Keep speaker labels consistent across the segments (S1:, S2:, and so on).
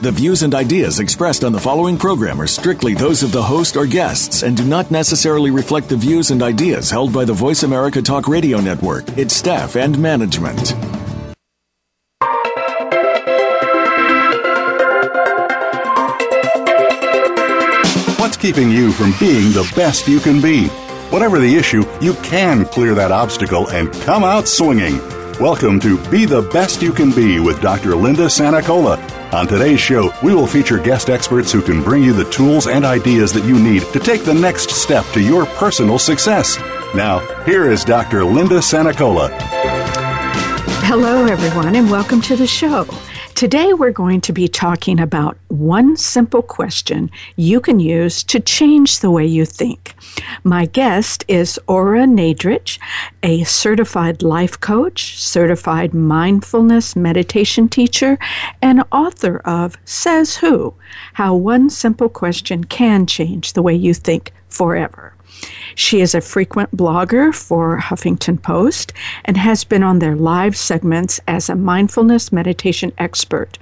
S1: The views and ideas expressed on the following program are strictly those of the host or guests and do not necessarily reflect the views and ideas held by the Voice America Talk Radio Network, its staff, and management.
S2: What's keeping you from being the best you can be? Whatever the issue, you can clear that obstacle and come out swinging. Welcome to Be the Best You Can Be with Dr. Linda Sanicola on today's show, we will feature guest experts who can bring you the tools and ideas that you need to take the next step to your personal success. Now, here is Dr. Linda Sanicola.
S3: Hello, everyone, and welcome to the show. Today, we're going to be talking about one simple question you can use to change the way you think. My guest is Ora Nadrich, a certified life coach, certified mindfulness meditation teacher, and author of Says Who How One Simple Question Can Change the Way You Think Forever. She is a frequent blogger for Huffington Post and has been on their live segments as a mindfulness meditation expert.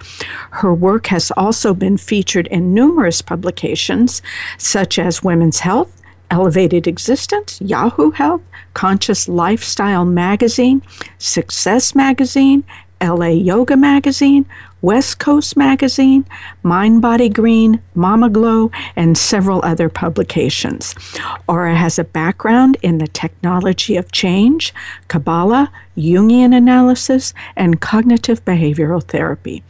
S3: Her work has also been featured in numerous publications such as Women's Health, Elevated Existence, Yahoo Health, Conscious Lifestyle Magazine, Success Magazine, LA Yoga Magazine, West Coast Magazine, Mind Body Green, Mama Glow, and several other publications. Ora has a background in the technology of change, Kabbalah, Jungian analysis, and cognitive behavioral therapy,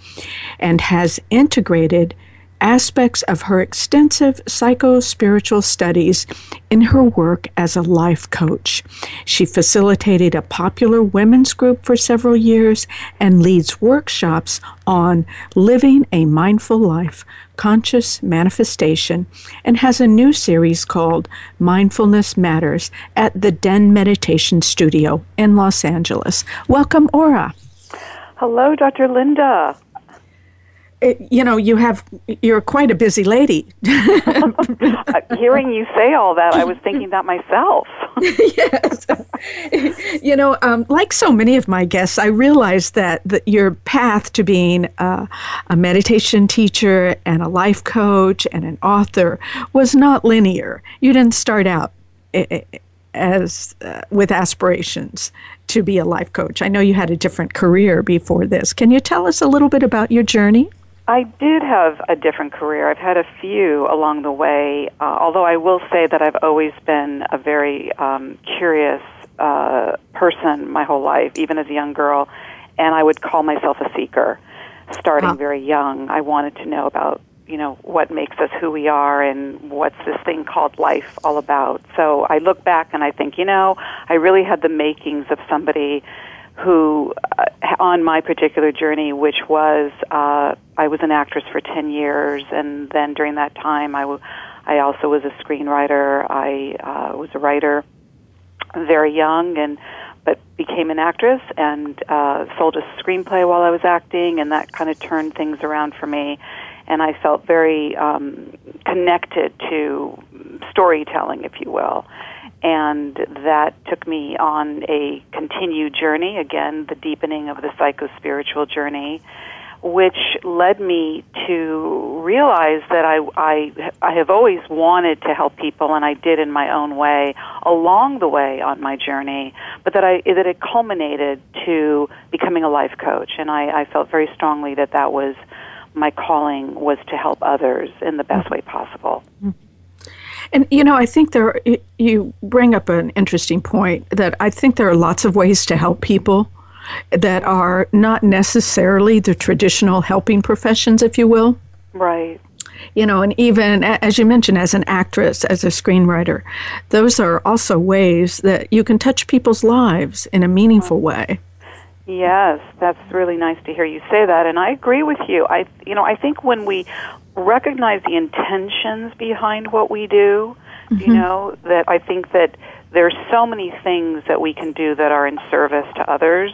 S3: and has integrated aspects of her extensive psycho spiritual studies in her work as a life coach. She facilitated a popular women's group for several years and leads workshops on living a mindful life, conscious manifestation, and has a new series called Mindfulness Matters at the Den Meditation Studio in Los Angeles. Welcome, Ora.
S4: Hello, Dr. Linda
S3: it, you know, you have you're quite a busy lady.
S4: Hearing you say all that, I was thinking that myself.
S3: yes, you know, um, like so many of my guests, I realized that, that your path to being a, a meditation teacher and a life coach and an author was not linear. You didn't start out as uh, with aspirations to be a life coach. I know you had a different career before this. Can you tell us a little bit about your journey?
S4: I did have a different career. I've had a few along the way, uh, although I will say that I've always been a very um, curious uh, person my whole life, even as a young girl, and I would call myself a seeker. Starting huh. very young, I wanted to know about you know what makes us who we are and what's this thing called life all about. So I look back and I think, you know, I really had the makings of somebody who, uh, on my particular journey, which was uh, I was an actress for 10 years, and then during that time, I, w- I also was a screenwriter. I uh, was a writer very young, and but became an actress and uh, sold a screenplay while I was acting, and that kind of turned things around for me. And I felt very um, connected to storytelling, if you will and that took me on a continued journey again the deepening of the psycho spiritual journey which led me to realize that I, I I have always wanted to help people and I did in my own way along the way on my journey but that I that it culminated to becoming a life coach and I, I felt very strongly that that was my calling was to help others in the best way possible.
S3: And you know, I think there you bring up an interesting point that I think there are lots of ways to help people that are not necessarily the traditional helping professions, if you will.
S4: Right.
S3: You know, and even as you mentioned, as an actress, as a screenwriter, those are also ways that you can touch people's lives in a meaningful way.
S4: Yes, that's really nice to hear you say that, and I agree with you. I, you know, I think when we recognize the intentions behind what we do, mm-hmm. you know, that I think that there's so many things that we can do that are in service to others.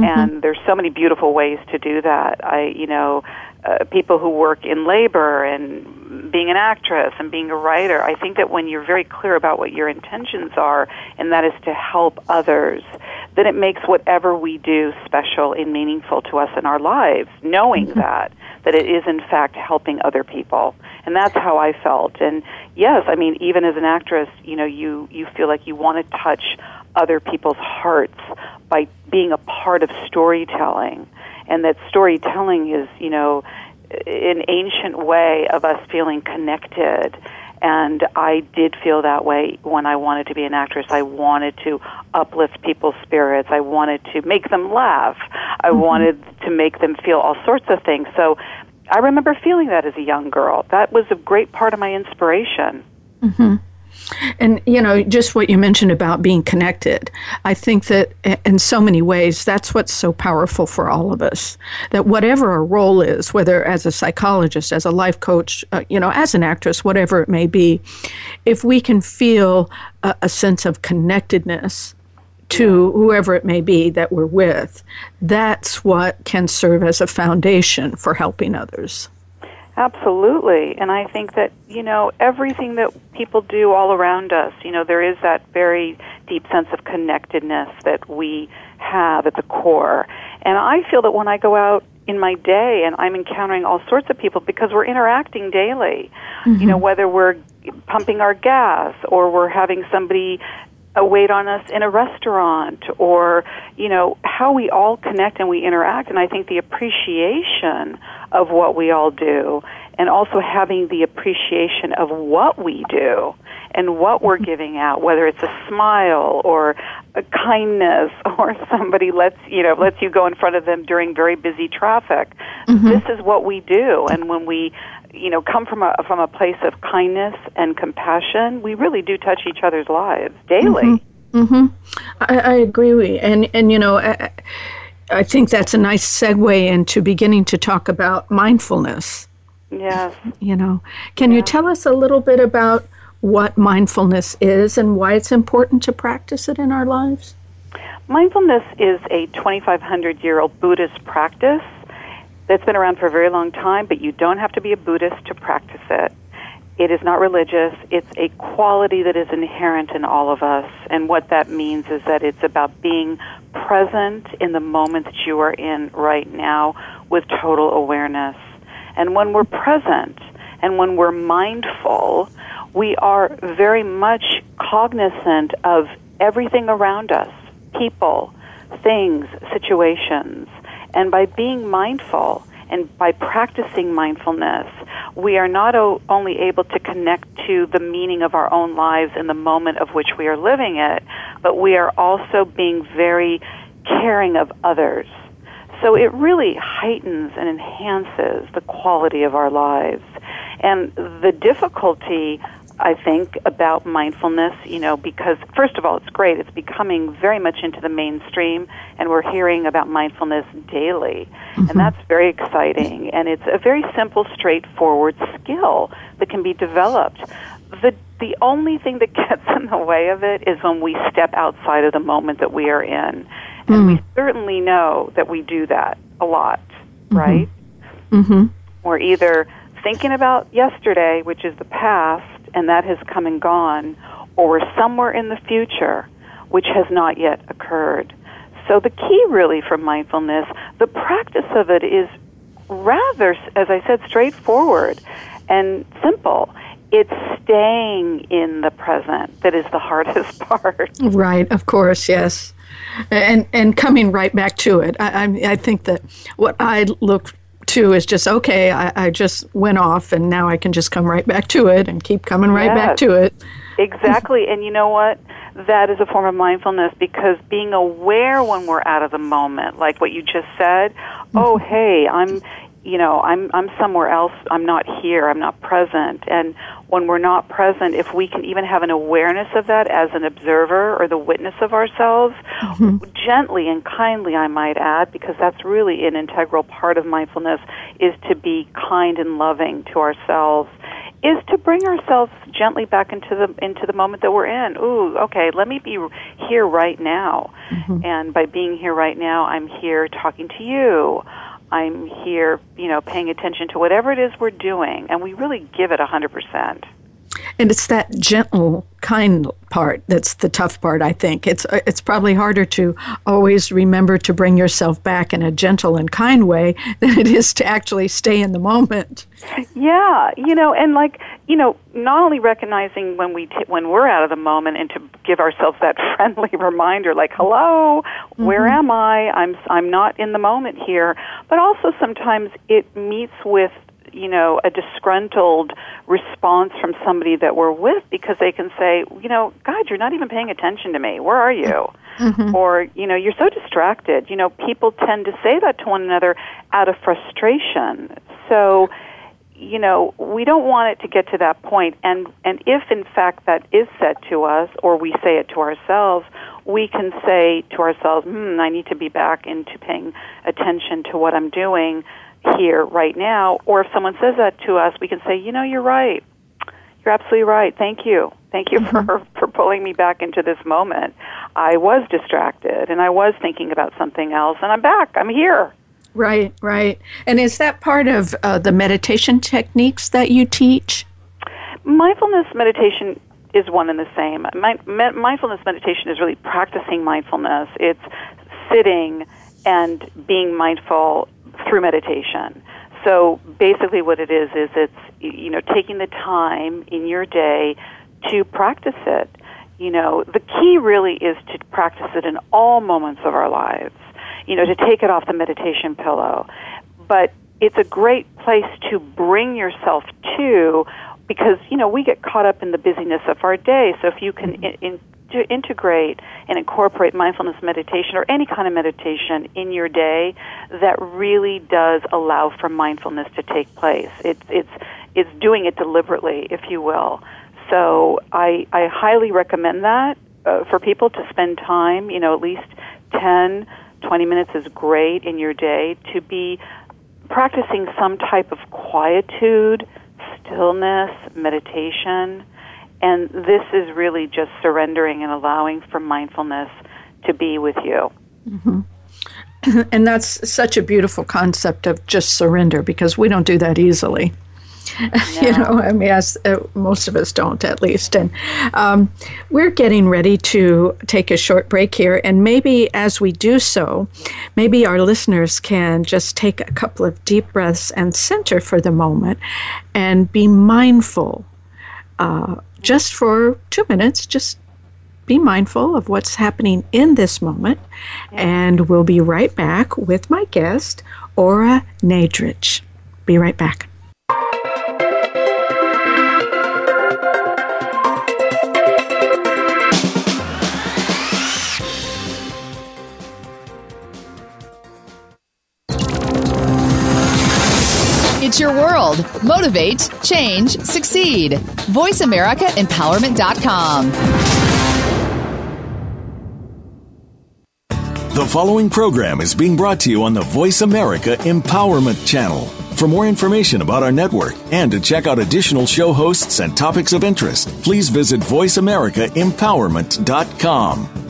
S4: Mm-hmm. And there's so many beautiful ways to do that. I, you know, uh, people who work in labor and being an actress and being a writer. I think that when you're very clear about what your intentions are, and that is to help others, then it makes whatever we do special and meaningful to us in our lives, knowing mm-hmm. that that it is in fact helping other people. And that's how I felt. And yes, I mean even as an actress, you know, you you feel like you want to touch other people's hearts by being a part of storytelling and that storytelling is, you know, an ancient way of us feeling connected. And I did feel that way when I wanted to be an actress. I wanted to uplift people's spirits. I wanted to make them laugh. I mm-hmm. wanted to make them feel all sorts of things. So I remember feeling that as a young girl. That was a great part of my inspiration.
S3: Mm-hmm. And, you know, just what you mentioned about being connected, I think that in so many ways, that's what's so powerful for all of us. That whatever our role is, whether as a psychologist, as a life coach, uh, you know, as an actress, whatever it may be, if we can feel a, a sense of connectedness to whoever it may be that we're with, that's what can serve as a foundation for helping others.
S4: Absolutely. And I think that, you know, everything that people do all around us, you know, there is that very deep sense of connectedness that we have at the core. And I feel that when I go out in my day and I'm encountering all sorts of people because we're interacting daily, mm-hmm. you know, mm-hmm. whether we're pumping our gas or we're having somebody wait on us in a restaurant or you know how we all connect and we interact. And i think the appreciation of what we all do and also having the appreciation of what we do and what we're giving out whether it's a smile or a kindness or somebody lets you know lets you go in front of them during very busy traffic. Mm-hmm. this is what we do. And when we you know come from a from a place of kindness and compassion, we really do touch each other's lives daily.
S3: Mm-hmm. mm-hmm. I, I, agree with you, and and you know. I, I think that's a nice segue into beginning to talk about mindfulness.
S4: Yes.
S3: You know, can you tell us a little bit about what mindfulness is and why it's important to practice it in our lives?
S4: Mindfulness is a 2,500 year old Buddhist practice that's been around for a very long time, but you don't have to be a Buddhist to practice it. It is not religious. It's a quality that is inherent in all of us. And what that means is that it's about being present in the moment that you are in right now with total awareness. And when we're present and when we're mindful, we are very much cognizant of everything around us people, things, situations. And by being mindful and by practicing mindfulness, we are not o- only able to connect to the meaning of our own lives in the moment of which we are living it, but we are also being very caring of others. So it really heightens and enhances the quality of our lives. And the difficulty I think, about mindfulness, you know, because first of all, it's great. It's becoming very much into the mainstream, and we're hearing about mindfulness daily. Mm-hmm. And that's very exciting. And it's a very simple, straightforward skill that can be developed. The, the only thing that gets in the way of it is when we step outside of the moment that we are in. And mm we certainly know that we do that a lot, mm-hmm. right?
S3: Mm-hmm.
S4: We're either thinking about yesterday, which is the past, and that has come and gone, or somewhere in the future which has not yet occurred. So the key really for mindfulness, the practice of it is rather, as I said, straightforward and simple. It's staying in the present that is the hardest part.
S3: Right, of course, yes. And and coming right back to it. I, I, I think that what I look to is just okay I, I, just went off and now i can just come right back to it and keep coming right yes, back to it.
S4: Exactly. And you know what? That is a form of mindfulness because being aware when we're out of the moment like what you just said mm-hmm. oh hey i'm you know i'm i'm somewhere else. I'm not here. I'm not present. And when we're not present if we can even have an awareness of that as an observer or the witness of ourselves mm-hmm. gently and kindly i might add because that's really an integral part of mindfulness is to be kind and loving to ourselves is to bring ourselves gently back into the into the moment that we're in. Ooh, okay, let me be here right now. Mm-hmm. And by being here right now, I'm here talking to you. I'm here, you know, paying attention to whatever it is we're doing, and we really give it a 100%.
S3: And it's that gentle, kind part that's the tough part. I think it's it's probably harder to always remember to bring yourself back in a gentle and kind way than it is to actually stay in the moment.
S4: Yeah, you know, and like you know, not only recognizing when we t- when we're out of the moment, and to give ourselves that friendly reminder, like, "Hello, mm-hmm. where am I? I'm I'm not in the moment here." But also sometimes it meets with you know, a disgruntled response from somebody that we're with because they can say, you know, God, you're not even paying attention to me. Where are you? Mm-hmm. Or, you know, you're so distracted. You know, people tend to say that to one another out of frustration. So, you know, we don't want it to get to that point. And, and if, in fact, that is said to us, or we say it to ourselves, we can say to ourselves, hmm, I need to be back into paying attention to what I'm doing here right now. Or if someone says that to us, we can say, you know, you're right. You're absolutely right. Thank you. Thank you mm-hmm. for, for pulling me back into this moment. I was distracted and I was thinking about something else, and I'm back. I'm here.
S3: Right, right. And is that part of uh, the meditation techniques that you teach?
S4: Mindfulness meditation is one and the same. mindfulness meditation is really practicing mindfulness. It's sitting and being mindful through meditation. So basically, what it is is it's you know taking the time in your day to practice it. You know, the key really is to practice it in all moments of our lives. You know, to take it off the meditation pillow. But it's a great place to bring yourself to because you know we get caught up in the busyness of our day. So if you can mm-hmm. in, in, to integrate and incorporate mindfulness meditation or any kind of meditation in your day that really does allow for mindfulness to take place. It's it's it's doing it deliberately, if you will. So I I highly recommend that uh, for people to spend time, you know, at least 10, 20 minutes is great in your day to be practicing some type of quietude, stillness, meditation and this is really just surrendering and allowing for mindfulness to be with you.
S3: Mm-hmm. And that's such a beautiful concept of just surrender because we don't do that easily. No. you know, I mean, as, uh, most of us don't, at least. And um, we're getting ready to take a short break here. And maybe as we do so, maybe our listeners can just take a couple of deep breaths and center for the moment and be mindful uh, just for two minutes, just be mindful of what's happening in this moment. And we'll be right back with my guest, Ora Nadrich. Be right back.
S5: Your world. Motivate, change, succeed. VoiceAmericaEmpowerment.com.
S1: The following program is being brought to you on the Voice America Empowerment Channel. For more information about our network and to check out additional show hosts and topics of interest, please visit VoiceAmericaEmpowerment.com.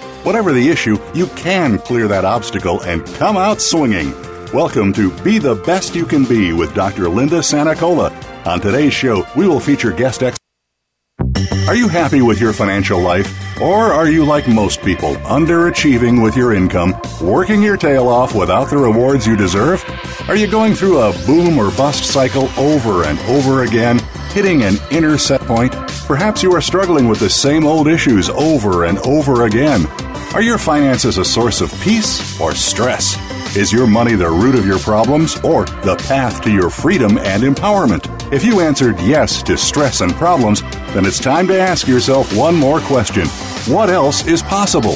S2: Whatever the issue, you can clear that obstacle and come out swinging. Welcome to Be the Best You Can Be with Dr. Linda Sanicola. On today's show, we will feature guest experts. Are you happy with your financial life? Or are you like most people, underachieving with your income, working your tail off without the rewards you deserve? Are you going through a boom or bust cycle over and over again, hitting an inner set point? Perhaps you are struggling with the same old issues over and over again. Are your finances a source of peace or stress? Is your money the root of your problems or the path to your freedom and empowerment? If you answered yes to stress and problems, then it's time to ask yourself one more question What else is possible?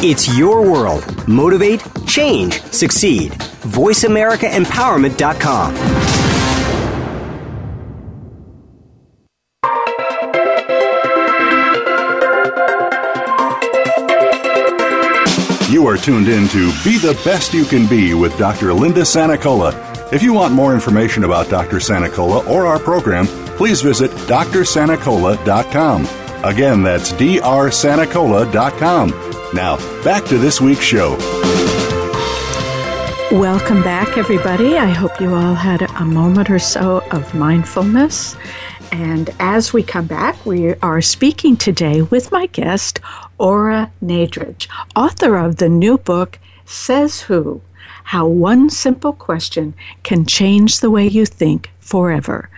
S6: It's your world. Motivate, change, succeed. VoiceAmericaEmpowerment.com.
S2: You are tuned in to Be the Best You Can Be with Dr. Linda Sanicola. If you want more information about Dr. Sanicola or our program, please visit drsanicola.com. Again, that's drsanicola.com. Now, back to this week's show.
S3: Welcome back, everybody. I hope you all had a moment or so of mindfulness. And as we come back, we are speaking today with my guest, Ora Nadrich, author of the new book, Says Who How One Simple Question Can Change the Way You Think Forever.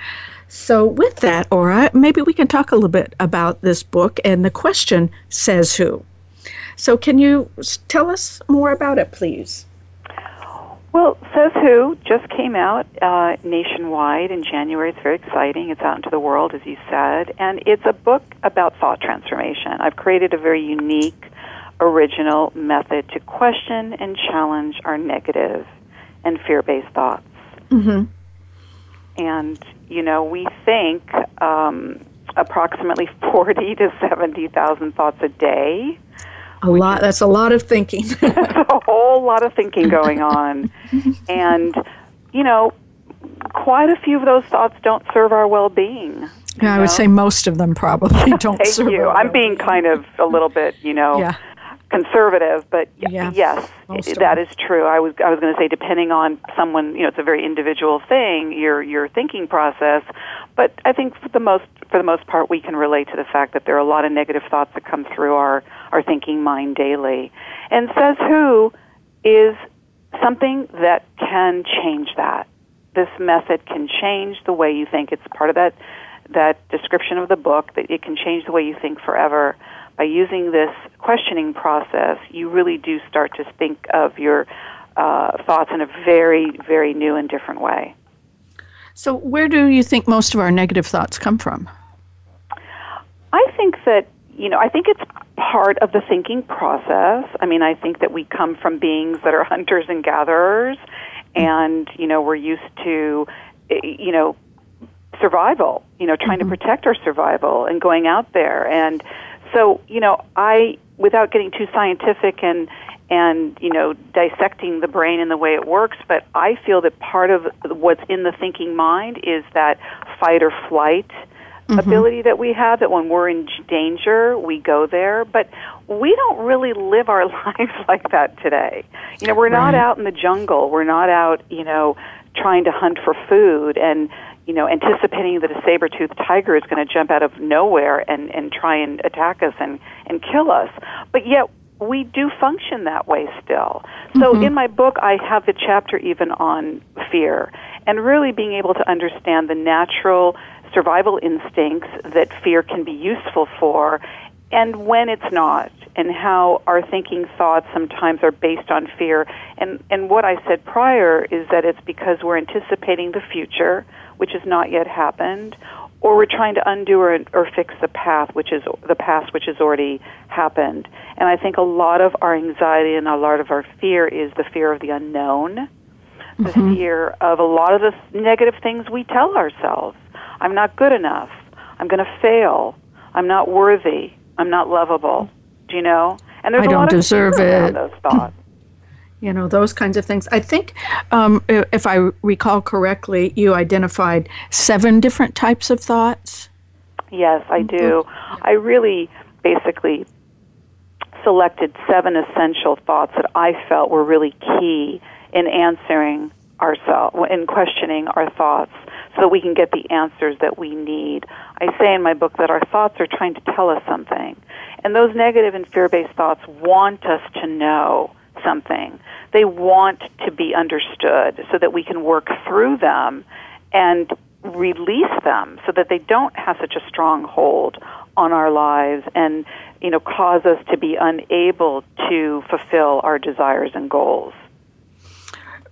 S3: So, with that, Ora, maybe we can talk a little bit about this book. And the question says who? So, can you tell us more about it, please?
S4: Well, Says Who just came out uh, nationwide in January. It's very exciting. It's out into the world, as you said. And it's a book about thought transformation. I've created a very unique, original method to question and challenge our negative and fear based thoughts.
S3: Mm-hmm.
S4: And, you know, we think um, approximately 40 to 70,000 thoughts a day.
S3: A lot. That's a lot of thinking.
S4: a whole lot of thinking going on, and you know, quite a few of those thoughts don't serve our well-being.
S3: Yeah, I would say most of them probably don't
S4: Thank
S3: serve.
S4: you. I'm being kind of a little bit, you know,
S3: Yeah.
S4: Conservative, but yes,
S3: oh,
S4: i-
S3: of
S4: that is true. I was I was going to say depending on someone, you know, it's a very individual thing, your your thinking process, but I think for the most for the most part we can relate to the fact that there are a lot of negative thoughts that come through our our thinking mind daily. And says who is something that can change that. This method can change the way you think. It's part of that that description of the book that it can change the way you think forever. By using this questioning process, you really do start to think of your uh, thoughts in a very, very new and different way.
S3: So, where do you think most of our negative thoughts come from?
S4: I think that you know, I think it's part of the thinking process. I mean, I think that we come from beings that are hunters and gatherers, and you know, we're used to, eh, you know, survival. You know, trying to protect our survival and going out there. And so, you know, I, without getting too scientific and and you know dissecting the brain and the way it works, but I feel that part of what's in the thinking mind is that fight or flight mm-hmm. ability that we have that when we're in danger we go there. But we don't really live our lives like that today. You know we're not out in the jungle. We're not out you know trying to hunt for food. And you know anticipating that a saber-toothed tiger is going to jump out of nowhere and and try and attack us and and kill us but yet we do function that way still. So mm-hmm. in my book, I have the chapter even on fear and really being able to understand the natural survival instincts that fear can be useful for and when it's not and how our thinking thoughts sometimes are based on fear. And and what I said prior is that it's because we're anticipating the future which has not yet happened or we're trying to undo or, or fix the path which is the past which has already happened. And i think a lot of our anxiety and a lot of our fear is the fear of the unknown the mm-hmm. fear of a lot of the negative things we tell ourselves. I'm not good enough. I'm going to fail. I'm not worthy i'm not lovable do you know and there's
S3: I
S4: a
S3: don't
S4: lot
S3: deserve
S4: of around
S3: it.
S4: those thoughts
S3: You know, those kinds of things. I think, um, if I recall correctly, you identified seven different types of thoughts.
S4: Yes, I do. I really basically selected seven essential thoughts that I felt were really key in answering ourselves, in questioning our thoughts. So we can get the answers that we need. I say in my book that our thoughts are trying to tell us something. And those negative and fear based thoughts want us to know something. They want to be understood so that we can work through them and release them so that they don't have such a strong hold on our lives and you know cause us to be unable to fulfill our desires and goals.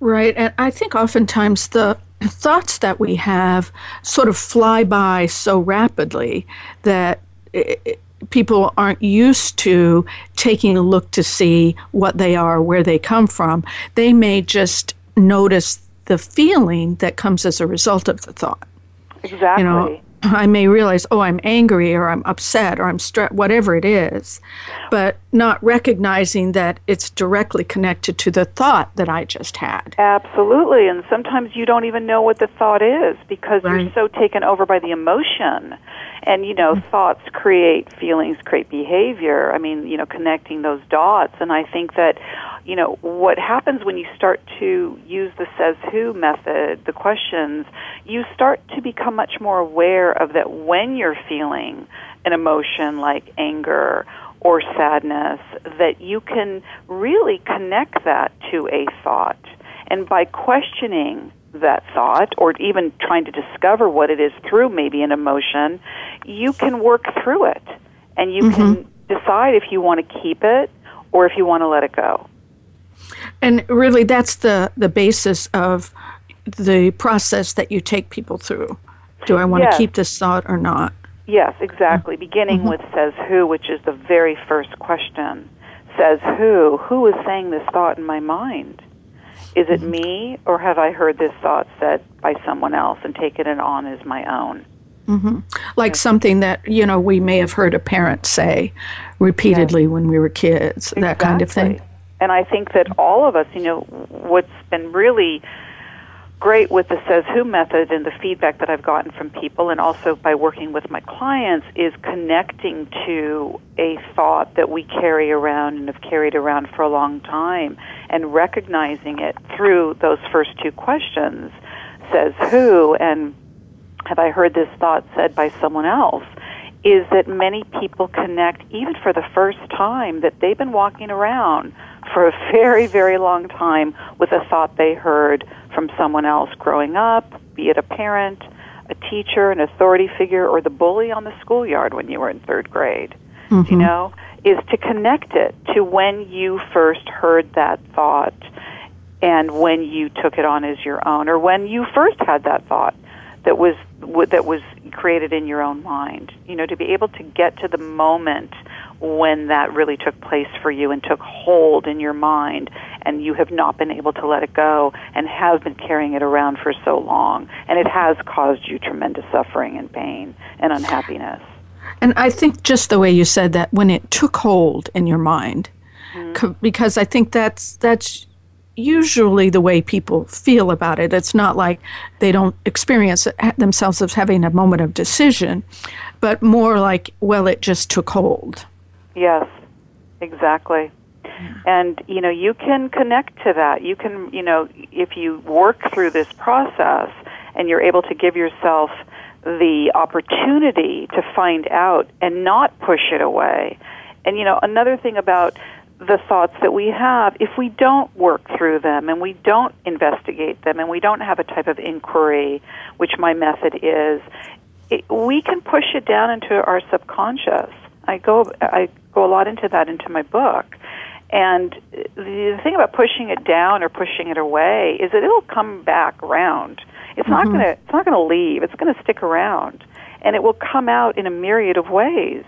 S3: Right, and I think oftentimes the thoughts that we have sort of fly by so rapidly that it, people aren't used to taking a look to see what they are, where they come from. They may just notice the feeling that comes as a result of the thought.
S4: Exactly.
S3: You know, I may realize, oh, I'm angry or I'm upset or I'm stressed, whatever it is, but not recognizing that it's directly connected to the thought that I just had.
S4: Absolutely. And sometimes you don't even know what the thought is because right. you're so taken over by the emotion. And, you know, thoughts create feelings, create behavior. I mean, you know, connecting those dots. And I think that you know, what happens when you start to use the says who method, the questions, you start to become much more aware of that when you're feeling an emotion like anger or sadness, that you can really connect that to a thought. And by questioning that thought or even trying to discover what it is through maybe an emotion, you can work through it and you mm-hmm. can decide if you want to keep it or if you want to let it go.
S3: And really, that's the, the basis of the process that you take people through. Do I want yes. to keep this thought or not?
S4: Yes, exactly. Mm-hmm. Beginning mm-hmm. with says who, which is the very first question. Says who? Who is saying this thought in my mind? Is it me, or have I heard this thought said by someone else and taken it on as my own?
S3: Mm-hmm. Like something that you know we may have heard a parent say repeatedly yes. when we were kids, exactly. that kind of thing.
S4: And I think that all of us, you know, what's been really great with the says who method and the feedback that I've gotten from people and also by working with my clients is connecting to a thought that we carry around and have carried around for a long time and recognizing it through those first two questions says who and have I heard this thought said by someone else is that many people connect even for the first time that they've been walking around for a very, very long time with a thought they heard from someone else growing up, be it a parent, a teacher, an authority figure, or the bully on the schoolyard when you were in third grade. Mm-hmm. You know, is to connect it to when you first heard that thought and when you took it on as your own, or when you first had that thought that was that was created in your own mind. You know, to be able to get to the moment when that really took place for you and took hold in your mind and you have not been able to let it go and have been carrying it around for so long and it has caused you tremendous suffering and pain and unhappiness.
S3: And I think just the way you said that when it took hold in your mind mm-hmm. because I think that's that's usually the way people feel about it. It's not like they don't experience themselves as having a moment of decision, but more like, well, it just took hold.
S4: Yes, exactly. And you know, you can connect to that. You can, you know, if you work through this process and you're able to give yourself the opportunity to find out and not push it away. And you know, another thing about the thoughts that we have, if we don't work through them and we don't investigate them and we don't have a type of inquiry, which my method is, it, we can push it down into our subconscious. I go I go a lot into that into my book. And the thing about pushing it down or pushing it away is that it'll come back around. It's mm-hmm. not going to it's not going to leave. It's going to stick around, and it will come out in a myriad of ways.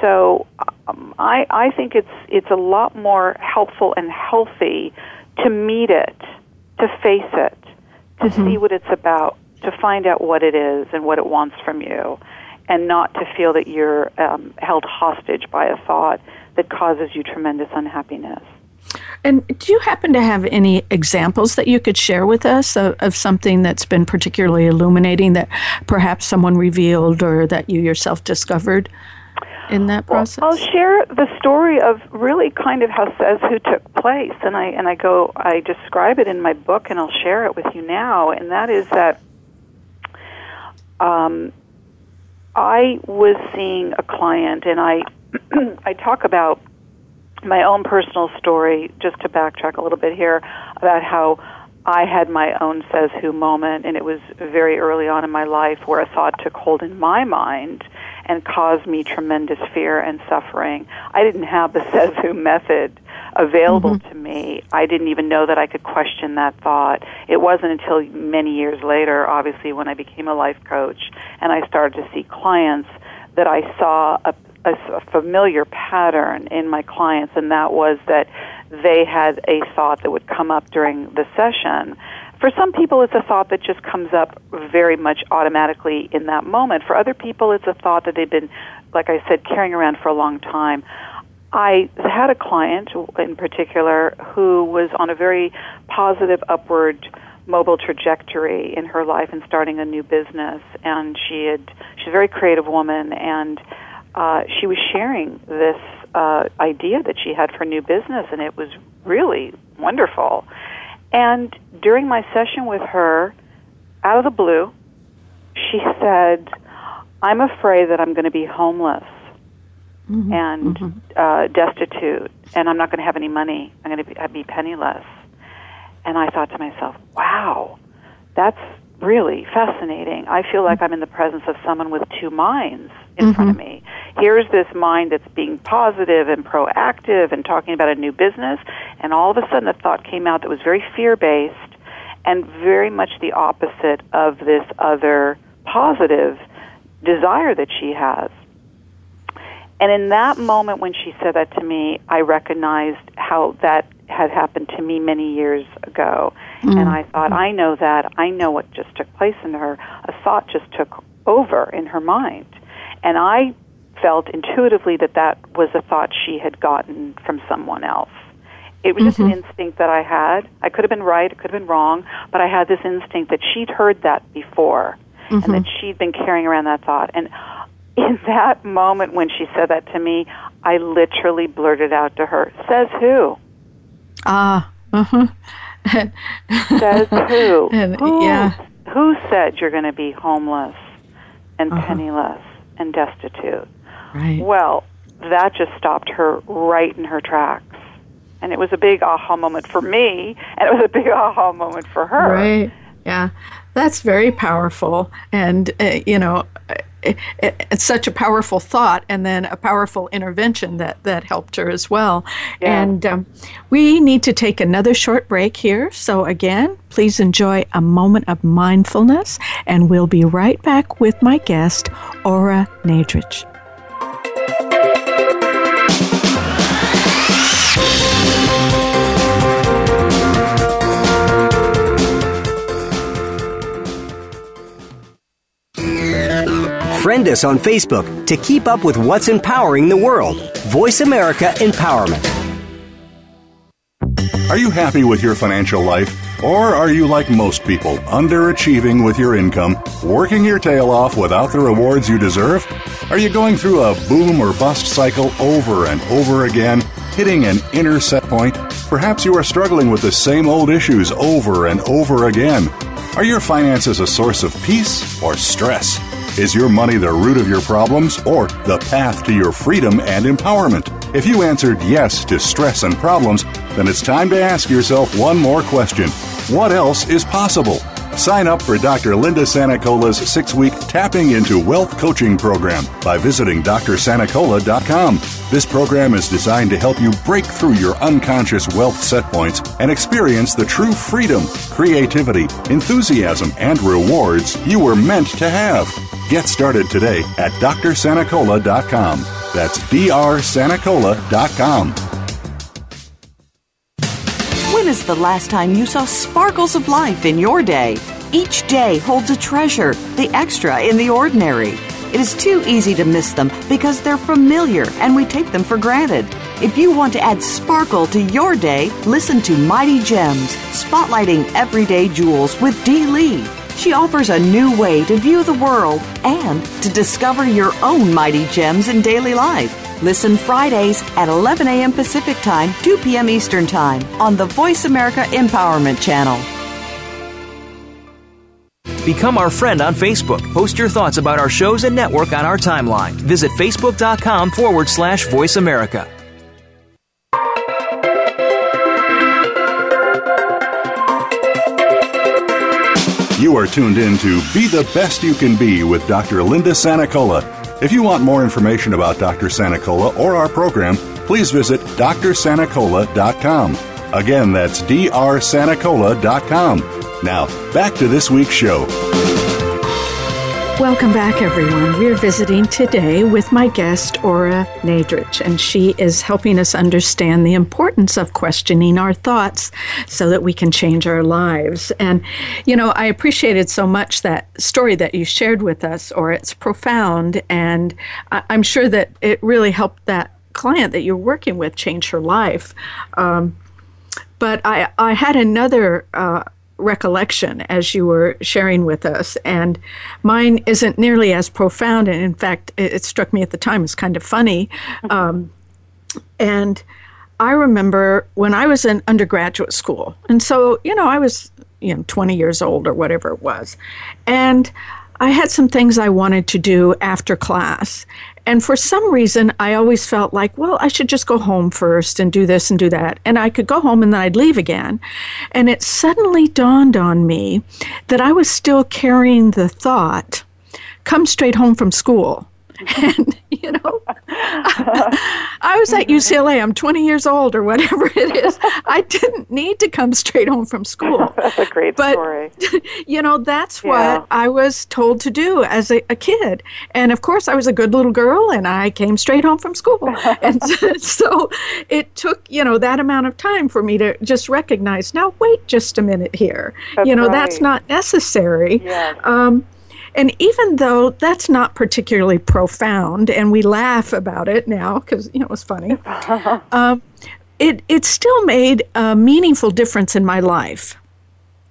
S4: So um, I I think it's it's a lot more helpful and healthy to meet it, to face it, to mm-hmm. see what it's about, to find out what it is and what it wants from you, and not to feel that you're um, held hostage by a thought that causes you tremendous unhappiness.
S3: And do you happen to have any examples that you could share with us of, of, something that's been particularly illuminating that perhaps someone revealed or that you yourself discovered in that process?
S4: Well, I'll share the story of really kind of how Says Who took place, and I and I go I describe it in my book, and I'll share it with you now. And that is that um, I was seeing a client, and I I talk about my own personal story just to backtrack a little bit here about how I had my own says who moment, and it was very early on in my life where a thought took hold in my mind and caused me tremendous fear and suffering. I didn't have the who method available mm-hmm. to me. I didn't even know that I could question that thought. It wasn't until many years later, obviously, when I became a life coach and I started to see clients that I saw a, a, a familiar pattern in my clients, and that was that they had a thought that would come up during the session. For some people, it's a thought that just comes up very much automatically in that moment. For other people, it's a thought that they've been, like I said, carrying around for a long time. I had a client in particular who was on a very positive upward mobile trajectory in her life and starting a new business and she had she's a very creative woman and uh, she was sharing this uh, idea that she had for new business, and it was really wonderful. And during my session with her, out of the blue, she said, "I'm afraid that I'm going to be homeless." Mm-hmm. and mm-hmm. Uh, destitute, and I'm not going to have any money. I'm going to be, I'd be penniless. And I thought to myself, wow, that's really fascinating. I feel like I'm in the presence of someone with two minds in mm-hmm. front of me. Here's this mind that's being positive and proactive and talking about a new business, and all of a sudden a thought came out that was very fear based and very much the opposite of this other positive desire that she has. And in that moment when she said that to me, I recognized how that had happened to me many years ago. Mm-hmm. And I thought, I know that. I know what just took place in her. A thought just took over in her mind. And I felt intuitively that that was a thought she had gotten from someone else. It was mm-hmm. just an mm-hmm. instinct that I had. I could have been right, it could have been wrong, but I had this instinct that she'd heard that before mm-hmm. and that she'd been carrying around that thought. And in that moment when she said that to me, I literally blurted out to her, Says who?
S3: Ah, uh huh.
S4: Says who? And, who? Yeah. Who said you're going to be homeless and uh-huh. penniless and destitute?
S3: Right.
S4: Well, that just stopped her right in her tracks. And it was a big aha moment for me, and it was a big aha moment for her.
S3: Right. Yeah. That's very powerful. And, uh, you know, it's such a powerful thought and then a powerful intervention that, that helped her as well. Yeah. And um, we need to take another short break here. So, again, please enjoy a moment of mindfulness, and we'll be right back with my guest, Ora Nadrich.
S6: Friend us on Facebook to keep up with what's empowering the world. Voice America Empowerment.
S2: Are you happy with your financial life? Or are you like most people, underachieving with your income, working your tail off without the rewards you deserve? Are you going through a boom or bust cycle over and over again, hitting an inner set point? Perhaps you are struggling with the same old issues over and over again. Are your finances a source of peace or stress? Is your money the root of your problems or the path to your freedom and empowerment? If you answered yes to stress and problems, then it's time to ask yourself one more question What else is possible? Sign up for Dr. Linda Sanicola's six week Tapping into Wealth coaching program by visiting drsanicola.com. This program is designed to help you break through your unconscious wealth set points and experience the true freedom, creativity, enthusiasm, and rewards you were meant to have. Get started today at drsanicola.com. That's drsanicola.com.
S7: When is the last time you saw sparkles of life in your day? Each day holds a treasure, the extra in the ordinary. It is too easy to miss them because they're familiar and we take them for granted. If you want to add sparkle to your day, listen to Mighty Gems, spotlighting everyday jewels with Dee Lee. She offers a new way to view the world and to discover your own mighty gems in daily life. Listen Fridays at 11 a.m. Pacific Time, 2 p.m. Eastern Time on the Voice America Empowerment Channel.
S8: Become our friend on Facebook. Post your thoughts about our shows and network on our timeline. Visit facebook.com forward slash voice America.
S2: You are tuned in to Be the Best You Can Be with Dr. Linda Sanicola. If you want more information about Dr. Sanicola or our program, please visit drsanicola.com. Again, that's drsanicola.com. Now, back to this week's show.
S3: Welcome back, everyone. We're visiting today with my guest, Ora Nadrich, and she is helping us understand the importance of questioning our thoughts so that we can change our lives. And, you know, I appreciated so much that story that you shared with us, Ora it's profound, and I'm sure that it really helped that client that you're working with change her life. Um, but I, I had another uh, recollection as you were sharing with us. And mine isn't nearly as profound. And in fact, it, it struck me at the time as kind of funny. Um, and I remember when I was in undergraduate school. And so, you know, I was, you know, 20 years old or whatever it was. And I had some things I wanted to do after class. And for some reason, I always felt like, well, I should just go home first and do this and do that. And I could go home and then I'd leave again. And it suddenly dawned on me that I was still carrying the thought come straight home from school. And you know i was at ucla i'm 20 years old or whatever it is. I didn't need to come straight home from school.
S4: That's a great
S3: but,
S4: story.
S3: you know that's yeah. what i was told to do as a, a, kid. And of course i was a good little girl and i came straight home from school. And so it took you know that amount of time for me to just recognize now wait just a minute here.
S4: That's
S3: you know
S4: right.
S3: that's not necessary.
S4: Yes.
S3: um, and even though that's not particularly profound, and we laugh about it now because you know it was funny, um, it it still made a meaningful difference in my life.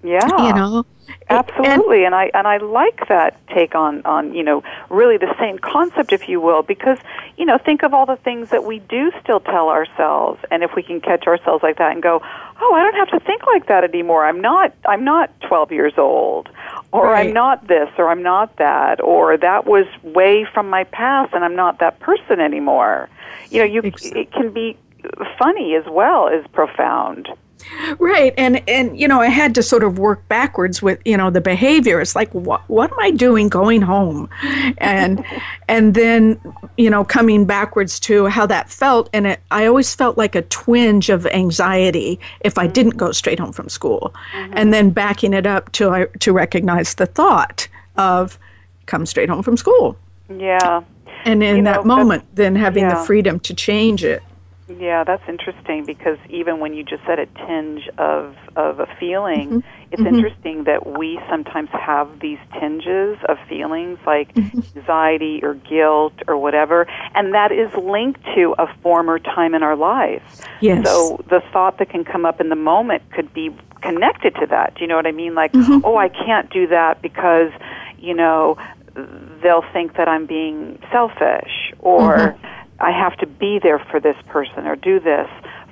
S4: Yeah,
S3: you know,
S4: absolutely, and, and I and I like that take on on you know really the same concept, if you will, because you know think of all the things that we do still tell ourselves, and if we can catch ourselves like that and go, oh, I don't have to think like that anymore. I'm not I'm not 12 years old or
S3: right.
S4: I'm not this, or I'm not that, or that was way from my past, and I'm not that person anymore. You know, you
S3: exactly.
S4: it can be funny as well as profound.
S3: Right, and and you know, I had to sort of work backwards with you know the behavior. It's like, what what am I doing going home, and and then you know coming backwards to how that felt, and it, I always felt like a twinge of anxiety if I didn't go straight home from school,
S4: mm-hmm.
S3: and then backing it up to I to recognize the thought of come straight home from school.
S4: Yeah,
S3: and in
S4: you
S3: that
S4: know,
S3: moment, then having
S4: yeah.
S3: the freedom to change it.
S4: Yeah, that's interesting because even when you just said a tinge of of a feeling,
S3: mm-hmm.
S4: it's
S3: mm-hmm.
S4: interesting that we sometimes have these tinges of feelings like
S3: Mm-hmm.
S4: anxiety or guilt or whatever, and that is linked to a former time in our life.
S3: Yes.
S4: So the thought that can come up in the moment could be connected to that. Do you know what I mean? Like,
S3: Mm-hmm.
S4: oh, I can't do that because, you know, they'll think that I'm being selfish or
S3: Mm-hmm.
S4: I have to be there for this person or do this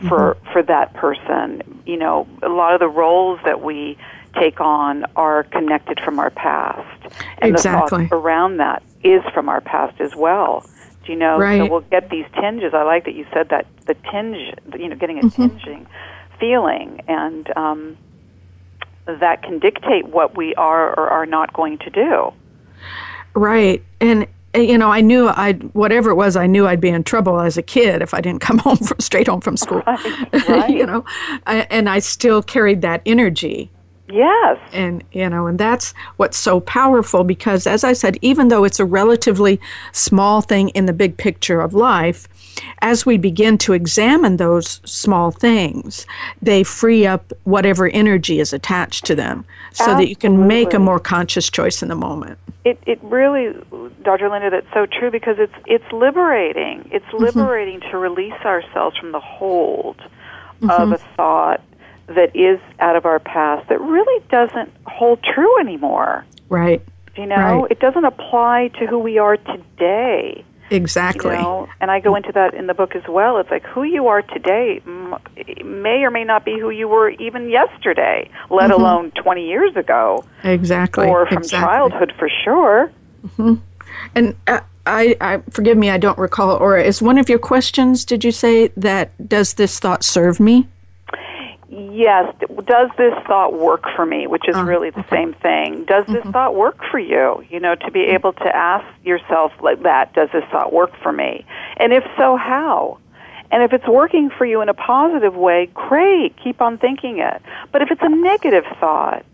S4: for
S3: Mm-hmm.
S4: for that person. You know, a lot of the roles that we take on are connected from our past, and
S3: Exactly.
S4: the thought around that is from our past as well. Do you know? So we'll get these tinges. I like that you said that the tinge. You know, getting a
S3: Mm-hmm.
S4: tinging feeling, and um, that can dictate what we are or are not going to do.
S3: Right. And Uh, you know, I knew I whatever it was, I knew I'd be in trouble as a kid if I didn't come home from straight home from school.
S4: Right, right.
S3: you know, I, and I still carried that energy.
S4: Yes.
S3: And you know, and that's what's so powerful because as I said, even though it's a relatively small thing in the big picture of life, as we begin to examine those small things, they free up whatever energy is attached to them so that you can make a more conscious choice in the moment.
S4: It it really, Dr. Linda, that's so true because it's it's liberating. It's
S3: Mm-hmm.
S4: liberating to release ourselves from the hold
S3: Mm-hmm.
S4: of a thought that is out of our past that really doesn't hold true anymore.
S3: Right.
S4: You know,
S3: Right.
S4: it doesn't apply to who we are today.
S3: Exactly.
S4: You know, and I go into that in the book as well. It's like who you are today may or may not be who you were even yesterday, let mm-hmm. alone 20 years ago.
S3: Exactly.
S4: Ora from
S3: exactly.
S4: childhood for sure.
S3: Mm-hmm. And uh, I, I forgive me, I don't recall. Or is one of your questions? Did you say that does this thought serve me?
S4: Yes. Does this thought work for me? Which is uh, really the okay. same thing. Does this mm-hmm. thought work for you? You know, to be able to ask yourself like that, does this thought work for me? And if so, how? And if it's working for you in a positive way, great, keep on thinking it. But if it's a negative thought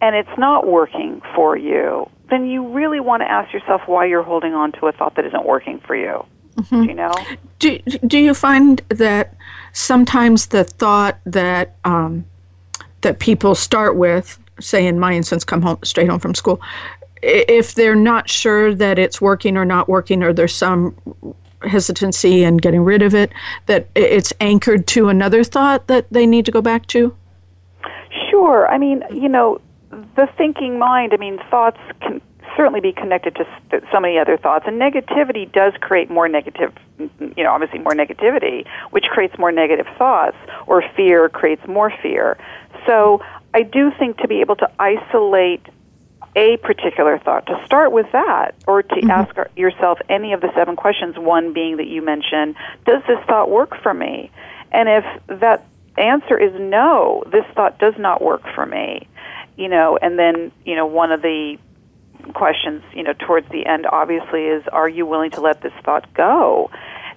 S4: and it's not working for you, then you really want to ask yourself why you're holding on to a thought that isn't working for you. Mm-hmm. you know?
S3: Do, do you find that sometimes the thought that um, that people start with, say in my instance, come home straight home from school, if they're not sure that it's working or not working, or there's some hesitancy in getting rid of it, that it's anchored to another thought that they need to go back to?
S4: Sure. I mean, you know, the thinking mind, I mean, thoughts can certainly be connected to so many other thoughts. And negativity does create more negative, you know, obviously more negativity, which creates more negative thoughts, or fear creates more fear. So I do think to be able to isolate a particular thought, to start with that, or to mm-hmm. ask yourself any of the seven questions, one being that you mentioned, does this thought work for me? And if that answer is no, this thought does not work for me, you know, and then, you know, one of the questions, you know, towards the end obviously is are you willing to let this thought go?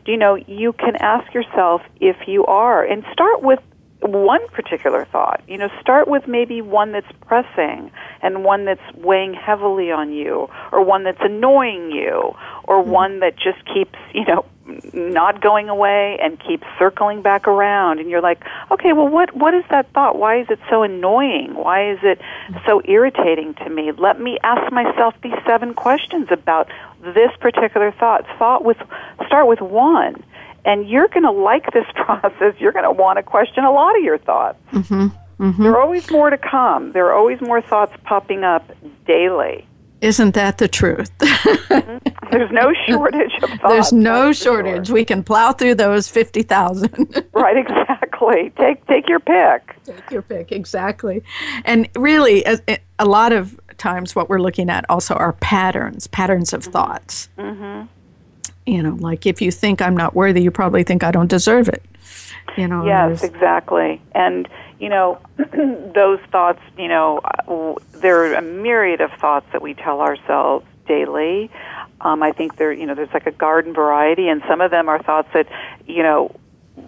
S4: Do you know, you can ask yourself if you are and start with one particular thought. You know, start with maybe one that's pressing and one that's weighing heavily on you or one that's annoying you or mm-hmm. one that just keeps, you know, not going away and keeps circling back around. And you're like okay well what what is that thought? Why is it so annoying? Why is it so irritating to me? Let me ask myself these seven questions about this particular thought. Thought with start with one and you're going to like this process you're going to want to question a lot of your thoughts mm-hmm. Mm-hmm. there are always more to come there are always more thoughts popping up daily
S3: isn't that the truth?
S4: Mm-hmm. There's no shortage of thoughts.
S3: There's no shortage. Sure. We can plow through those 50,000.
S4: right, exactly. Take take your pick.
S3: Take your pick, exactly. And really a, a lot of times what we're looking at also are patterns, patterns of mm-hmm. thoughts. Mm-hmm. You know, like if you think I'm not worthy, you probably think I don't deserve it. You know.
S4: Yes, exactly. And you know, those thoughts, you know, there are a myriad of thoughts that we tell ourselves daily. Um, I think there, you know, there's like a garden variety, and some of them are thoughts that, you know,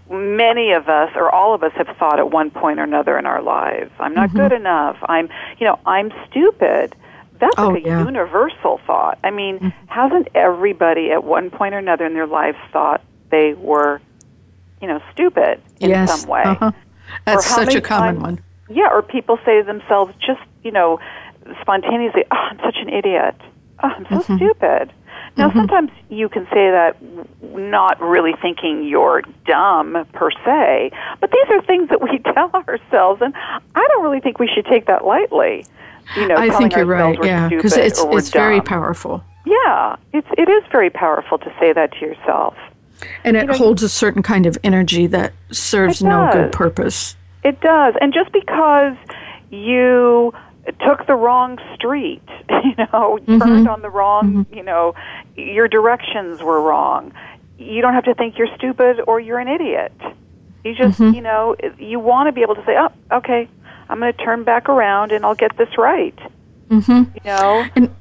S4: many of us or all of us have thought at one point or another in our lives. I'm not mm-hmm. good enough. I'm, you know, I'm stupid. That's oh, like a yeah. universal thought. I mean, mm-hmm. hasn't everybody at one point or another in their lives thought they were, you know, stupid in
S3: yes.
S4: some way?
S3: Uh-huh. That's such a common times, one.
S4: Yeah, or people say to themselves just, you know, spontaneously, oh, I'm such an idiot. Oh, I'm so mm-hmm. stupid. Now, mm-hmm. sometimes you can say that not really thinking you're dumb per se, but these are things that we tell ourselves, and I don't really think we should take that lightly. You know,
S3: I think you're right. Yeah, because it's it's very powerful.
S4: Yeah, it's it is very powerful to say that to yourself.
S3: And it you know, holds a certain kind of energy that serves no good purpose.
S4: It does. And just because you took the wrong street, you know, mm-hmm. turned on the wrong, mm-hmm. you know, your directions were wrong, you don't have to think you're stupid or you're an idiot. You just, mm-hmm. you know, you want to be able to say, oh, okay, I'm going to turn back around and I'll get this right.
S3: Mm-hmm.
S4: You know?
S3: And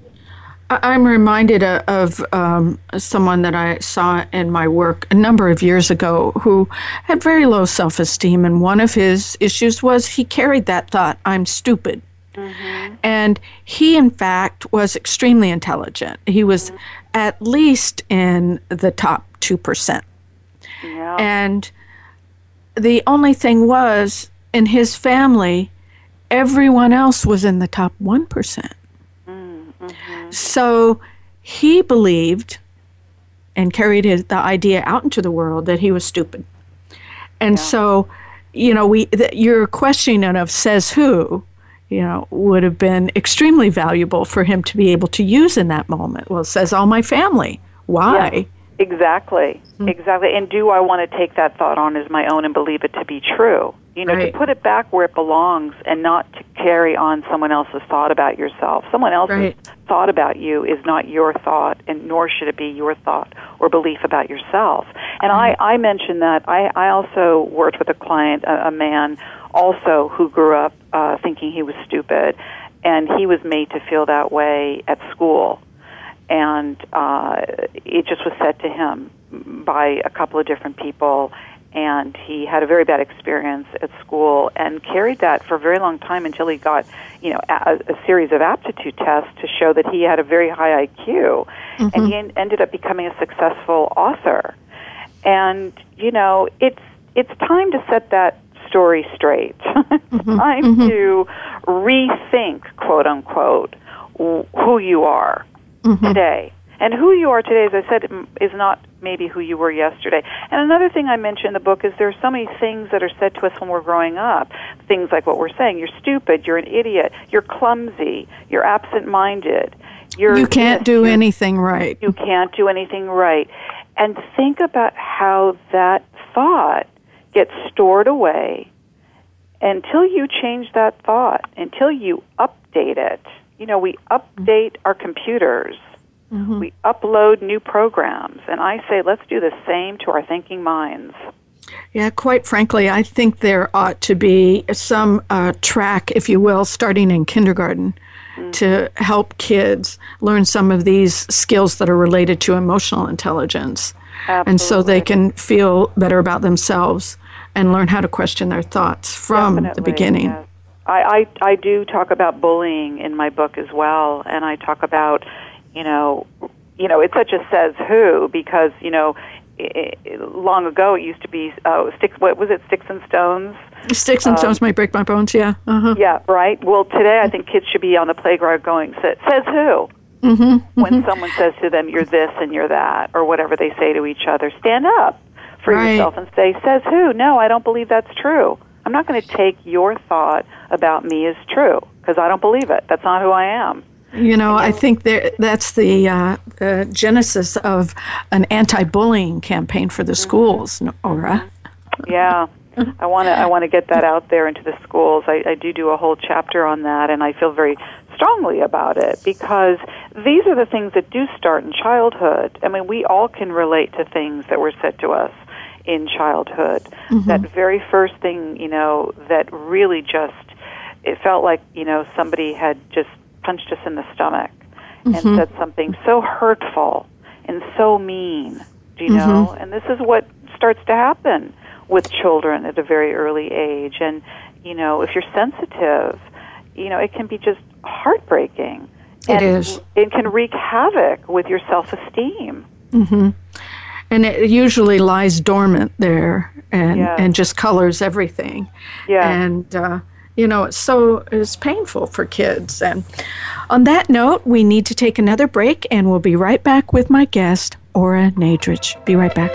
S3: I'm reminded of um, someone that I saw in my work a number of years ago who had very low self esteem, and one of his issues was he carried that thought, I'm stupid. Mm-hmm. And he, in fact, was extremely intelligent. He was mm-hmm. at least in the top 2%.
S4: Yeah.
S3: And the only thing was, in his family, everyone else was in the top 1%. Mm-hmm. So he believed and carried his, the idea out into the world that he was stupid. And yeah. so, you know, we the, your questioning of says who, you know, would have been extremely valuable for him to be able to use in that moment. Well, says all my family. Why?
S4: Exactly.
S3: Hmm.
S4: Exactly. And do I want to take that thought on as my own and believe it to be true? You know,
S3: Right.
S4: to put it back where it belongs and not to carry on someone else's thought about yourself. Someone else's
S3: Right.
S4: thought about you is not your thought, and nor should it be your thought or belief about yourself. And I, I mentioned that I, I also worked with a client, a, a man, also who grew up uh, thinking he was stupid, and he was made to feel that way at school and uh, it just was said to him by a couple of different people. And he had a very bad experience at school and carried that for a very long time until he got you know a, a series of aptitude tests to show that he had a very high IQ and mm-hmm. he en- ended up becoming a successful author. And you know it's it's time to set that story straight. It's mm-hmm. time mm-hmm. to rethink quote unquote w- who you are Mm-hmm. today. And who you are today, as I said, is not maybe who you were yesterday. And another thing I mention in the book is there are so many things that are said to us when we're growing up. Things like what we're saying: you're stupid, you're an idiot, you're clumsy, you're absent-minded, you're
S3: You can't do anything right.
S4: you can't do anything right. And think about how that thought gets stored away until you change that thought, until you update it. You know, we update our computers. We upload new programs. And I say, let's do the same to our thinking minds.
S3: Yeah, quite frankly, I think there ought to be some uh, track, if you will, starting in kindergarten to help kids learn some of these skills that are related to emotional intelligence. And so they can feel better about themselves and learn how to question their thoughts from the beginning.
S4: yes. I, I I do talk about bullying in my book as well, and I talk about you know you know it's such a says who because you know i i long ago it used to be uh, sticks what was it sticks and stones
S3: Sticks and stones might break my bones, yeah. Uh-huh.
S4: yeah right well today I think kids should be on the playground going "Sa- says who mm-hmm, when someone says to them you're this and you're that or whatever they say to each other stand up for
S3: Right.
S4: yourself and say says who no I don't believe that's true I'm not going to take your thought about me as true because I don't believe it. That's not who I am.
S3: You know, I think there, that's the uh, uh, genesis of an anti-bullying campaign for the schools, Ora.
S4: Yeah. I want to I want to get that out there into the schools. I, I do do a whole chapter on that, and I feel very strongly about it because these are the things that do start in childhood. I mean, we all can relate to things that were said to us in childhood. Mm-hmm. That very first thing, you know, that really just it felt like you know somebody had just punched us in the stomach and mm-hmm. said something so hurtful and so mean. Do you know? Mm-hmm. And this is what starts to happen with children at a very early age. And you know, if you're sensitive, you know, it can be just heartbreaking.
S3: It
S4: and
S3: is.
S4: It can wreak havoc with your self-esteem.
S3: And it usually lies dormant there and,
S4: Yeah.
S3: and just colors everything.
S4: Yeah.
S3: And, uh, you know, it's so it's painful for kids. And on that note, we need to take another break, and we'll be right back with my guest, Ora Nadrich. Be right back.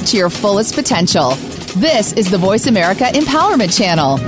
S5: Up to your fullest potential. This is the Voice America Empowerment Channel.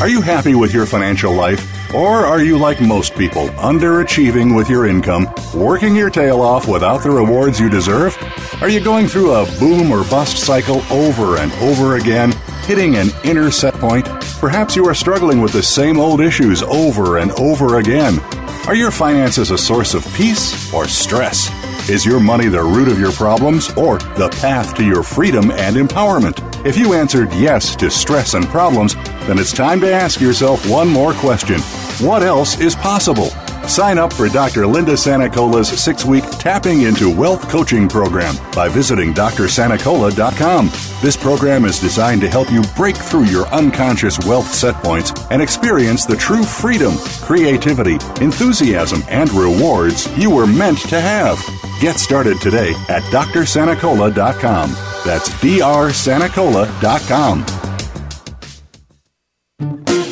S2: Are you happy with your financial life? Or are you like most people, underachieving with your income, working your tail off without the rewards you deserve? Are you going through a boom or bust cycle over and over again, hitting an inner set point? Perhaps you are struggling with the same old issues over and over again. Are your finances a source of peace or stress? Is your money the root of your problems or the path to your freedom and empowerment? If you answered yes to stress and problems, then it's time to ask yourself one more question. What else is possible? Sign up for Dr. Linda Sanicola's six week Tapping into Wealth coaching program by visiting drsanicola.com. This program is designed to help you break through your unconscious wealth set points and experience the true freedom, creativity, enthusiasm, and rewards you were meant to have. Get started today at drsanicola.com. That's drsanicola.com.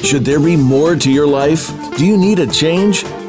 S1: Should there be more to your life? Do you need a change?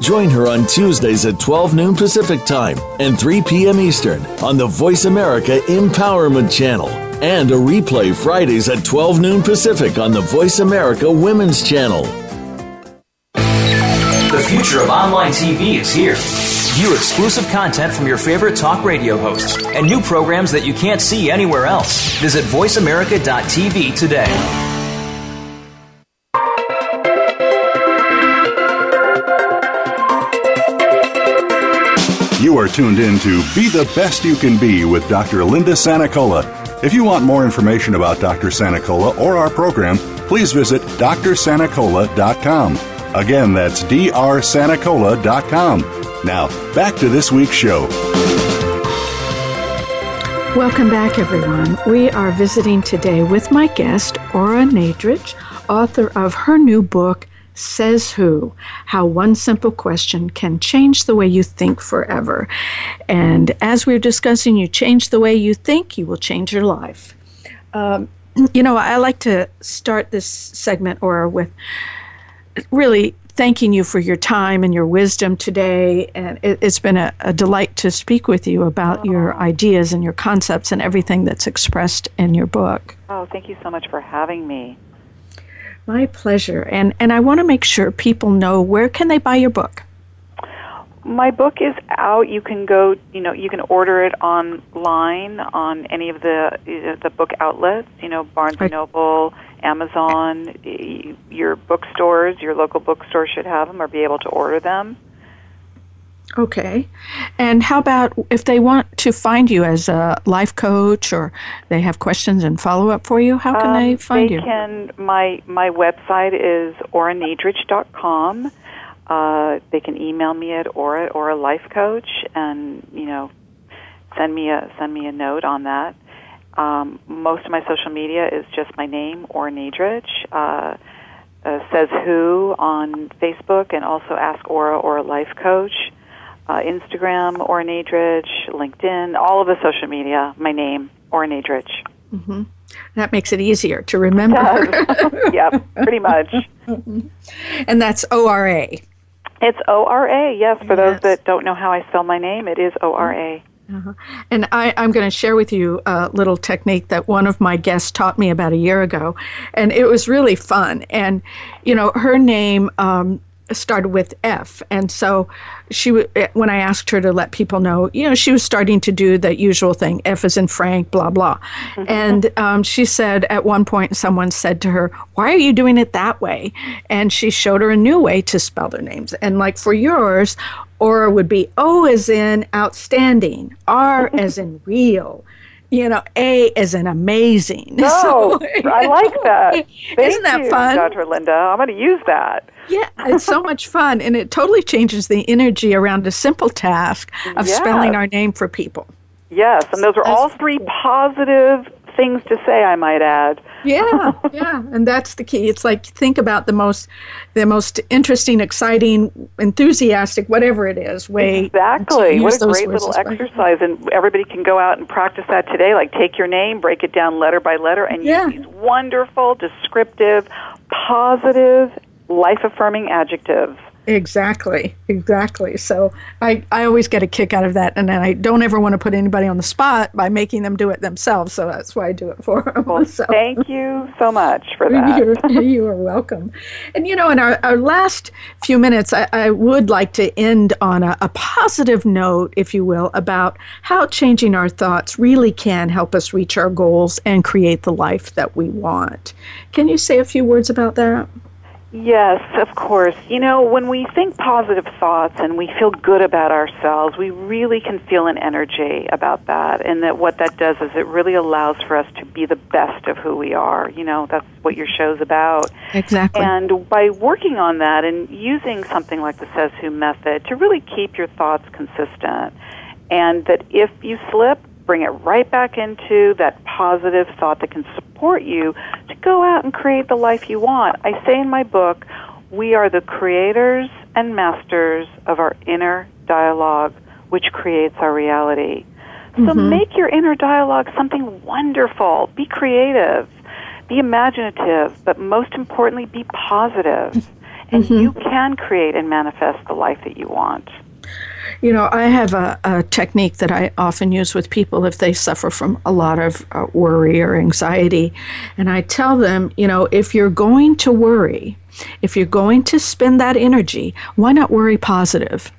S1: Join her on Tuesdays at 12 noon Pacific Time and 3 p.m. Eastern on the Voice America Empowerment Channel and a replay Fridays at 12 noon Pacific on the Voice America Women's Channel.
S8: The future of online TV is here. View exclusive content from your favorite talk radio hosts and new programs that you can't see anywhere else. Visit VoiceAmerica.tv today.
S2: You are tuned in to Be the Best You Can Be with Dr. Linda Sanicola. If you want more information about Dr. Sanicola or our program, please visit drsanicola.com. Again, that's drsanicola.com. Now, back to this week's show.
S3: Welcome back, everyone. We are visiting today with my guest, Ora Nadrich, author of her new book, Says Who How One Simple Question Can Change the Way You Think Forever. And as we're discussing, you change the way you think, you will change your life. Um, you know, I like to start this segment Ora with really thanking you for your time and your wisdom today. And it, has been a, a, delight to speak with you about your ideas and your concepts and everything that's expressed in your book.
S4: Oh, thank you so much for having me.
S3: My pleasure. And and I want to make sure people know where can they buy your book?
S4: My book is out. You can go, you know, you can order it online on any of the uh, the book outlets, you know, Barnes and Noble, Amazon, your bookstores, your local bookstore should have them or be able to order them.
S3: Okay. And how about if they want to find you as a life coach or they have questions and follow up for you, how can um, they find
S4: they
S3: you?
S4: They can my my website is oranadrich.com. Uh, they can email me at Ora or a life coach and, you know, send me a send me a note on that. Um, most of my social media is just my name, Ora Nadrich. Uh, uh, says who on Facebook and also ask Ora or a life coach uh, Instagram, Ora Nadrich, LinkedIn, all of the social media, my name, Ora Nadrich.
S3: Mm-hmm. That makes it easier to remember.
S4: yep, pretty much.
S3: and that's O R A.
S4: It's O R A, yes. For yes. those that don't know how I spell my name, it is O R A.
S3: Uh-huh. And I, am going to share with you a little technique that one of my guests taught me about a year ago. And it was really fun. And, you know, her name um, started with F. And so she, eh, when I asked her to let people know, you know, she was starting to do the usual thing F is in Frank, blah, blah. Mm-hmm. And um, she said at one point, someone said to her, Why are you doing it that way? And she showed her a new way to spell their names. And like for yours, Ora would be O as in outstanding, R as in real, you know, A is an amazing.
S4: No, so, I like that. Thank
S3: Isn't that
S4: you,
S3: fun?
S4: Dr. Linda? I'm going to use that.
S3: Yeah, it's so much fun, and it totally changes the energy around a simple task of yes. spelling our name for people.
S4: Yes, and those are all three positive things to say, I might add.
S3: Yeah, yeah, and that's the key. It's like think about the most, the most interesting, exciting, enthusiastic, whatever it is way.
S4: Exactly. What a great little exercise, and everybody can go out and practice that today. Like take your name, break it down letter by letter, and
S3: yeah.
S4: use these wonderful, descriptive, positive, life affirming adjectives.
S3: Exactly, exactly. So I, I always get a kick out of that, and I don't ever want to put anybody on the spot by making them do it themselves. So that's why I do it for them.
S4: Well,
S3: so.
S4: thank you so much for that.
S3: You're, you are welcome. And you know, in our, our last few minutes, I, I would like to end on a, a positive note, if you will, about how changing our thoughts really can help us reach our goals and create the life that we want. Can you say a few words about that?
S4: Yes, of course. You know, when we think positive thoughts and we feel good about ourselves, we really can feel an energy about that. And that what that does is it really allows for us to be the best of who we are. You know, that's what your show's about.
S3: Exactly.
S4: And by working on that and using something like the Says Who method to really keep your thoughts consistent and that if you slip, bring it right back into that positive thought that can support you to go out and create the life you want. I say in my book, we are the creators and masters of our inner dialogue, which creates our reality. So mm-hmm. make your inner dialogue something wonderful. Be creative. Be imaginative, but most importantly, be positive. And mm-hmm. you can create and manifest the life that you want.
S3: You know, I have a, a, technique that I often use with people if they suffer from a lot of uh, worry or anxiety. And I tell them, you know, if you're going to worry, if you're going to spend that energy, why not worry positive?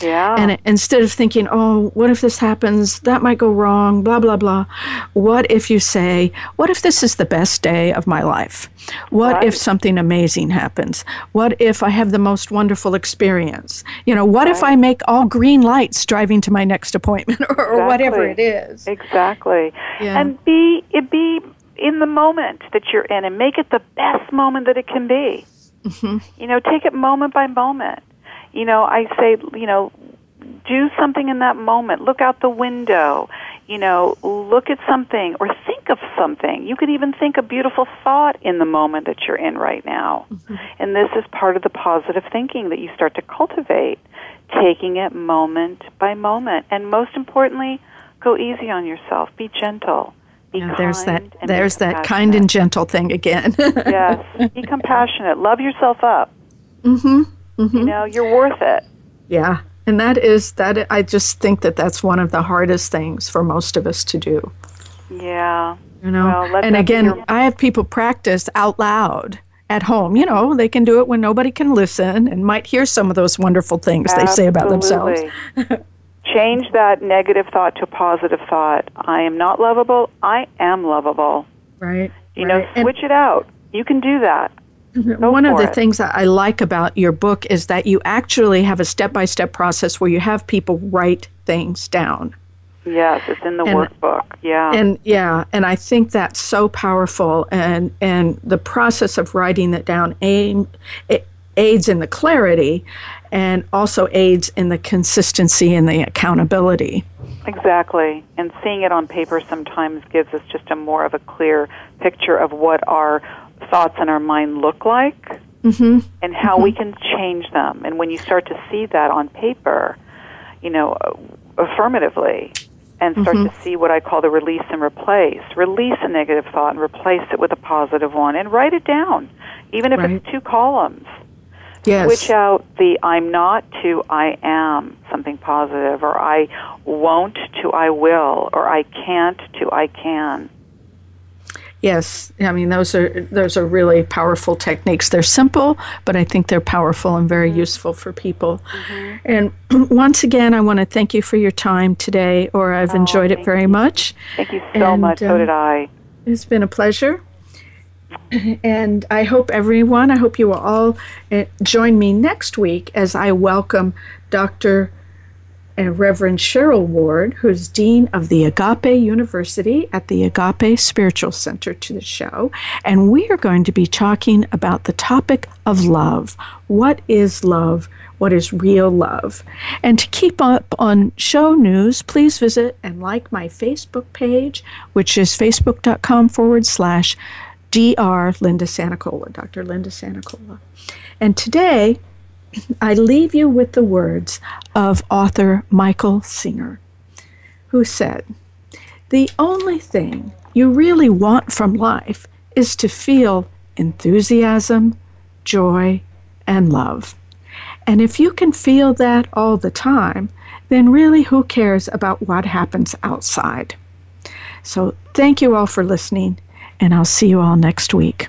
S4: Yeah.
S3: And instead of thinking, oh, what if this happens? That might go wrong, blah, blah, blah. What if you say, what if this is the best day of my life? What right. if something amazing happens? What if I have the most wonderful experience? You know, what right. if I make all green lights driving to my next appointment or, exactly. or whatever it is?
S4: Exactly. Yeah. And be, be in the moment that you're in and make it the best moment that it can be. Mm-hmm. You know, take it moment by moment you know, I say, you know, do something in that moment. Look out the window. You know, look at something or think of something. You could even think a beautiful thought in the moment that you're in right now. Mm-hmm. And this is part of the positive thinking that you start to cultivate, taking it moment by moment. And most importantly, go easy on yourself. Be gentle. Be
S3: yeah, there's that there's that kind and gentle thing again.
S4: yes. Be compassionate. Love yourself up.
S3: Mhm. Mm-hmm.
S4: You know, you're worth it.
S3: Yeah. And that is that I just think that that's one of the hardest things for most of us to do.
S4: Yeah.
S3: You know, well, and again, your- I have people practice out loud at home. You know, they can do it when nobody can listen and might hear some of those wonderful things
S4: Absolutely.
S3: they say about themselves.
S4: Change that negative thought to a positive thought. I am not lovable. I am lovable.
S3: Right.
S4: You
S3: right.
S4: know, switch and, it out. You can do that. Go
S3: One of the
S4: it.
S3: things that I like about your book is that you actually have a step by step process where you have people write things down.
S4: Yes, it's in the and, workbook. Yeah.
S3: And yeah, and I think that's so powerful and and the process of writing that down aim, it aids in the clarity and also aids in the consistency and the accountability.
S4: Exactly. And seeing it on paper sometimes gives us just a more of a clear picture of what our thoughts in our mind look like
S3: mm-hmm.
S4: and how
S3: mm-hmm.
S4: we can change them. And when you start to see that on paper, you know, affirmatively, and start mm-hmm. to see what I call the release and replace. Release a negative thought and replace it with a positive one and write it down, even if right. it's two columns.
S3: Yes.
S4: Switch out the I'm not to I am something positive, or I won't to I will, or I can't to I can.
S3: Yes, I mean those are those are really powerful techniques. They're simple, but I think they're powerful and very mm-hmm. useful for people. Mm-hmm. And once again, I want to thank you for your time today, Ora I've oh, enjoyed it very
S4: you.
S3: much.
S4: Thank you so and, much. So did I.
S3: It's been a pleasure. And I hope everyone, I hope you will all uh, join me next week as I welcome Dr and Reverend Cheryl Ward, who's Dean of the Agape University at the Agape Spiritual Center, to the show. And we are going to be talking about the topic of love. What is love? What is real love? And to keep up on show news, please visit and like my Facebook page, which is facebook.com forward slash Dr. Linda Sanicola, Dr. Linda Sanicola. And today, I leave you with the words of author Michael Singer, who said, The only thing you really want from life is to feel enthusiasm, joy, and love. And if you can feel that all the time, then really who cares about what happens outside? So thank you all for listening, and I'll see you all next week.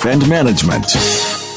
S1: and management.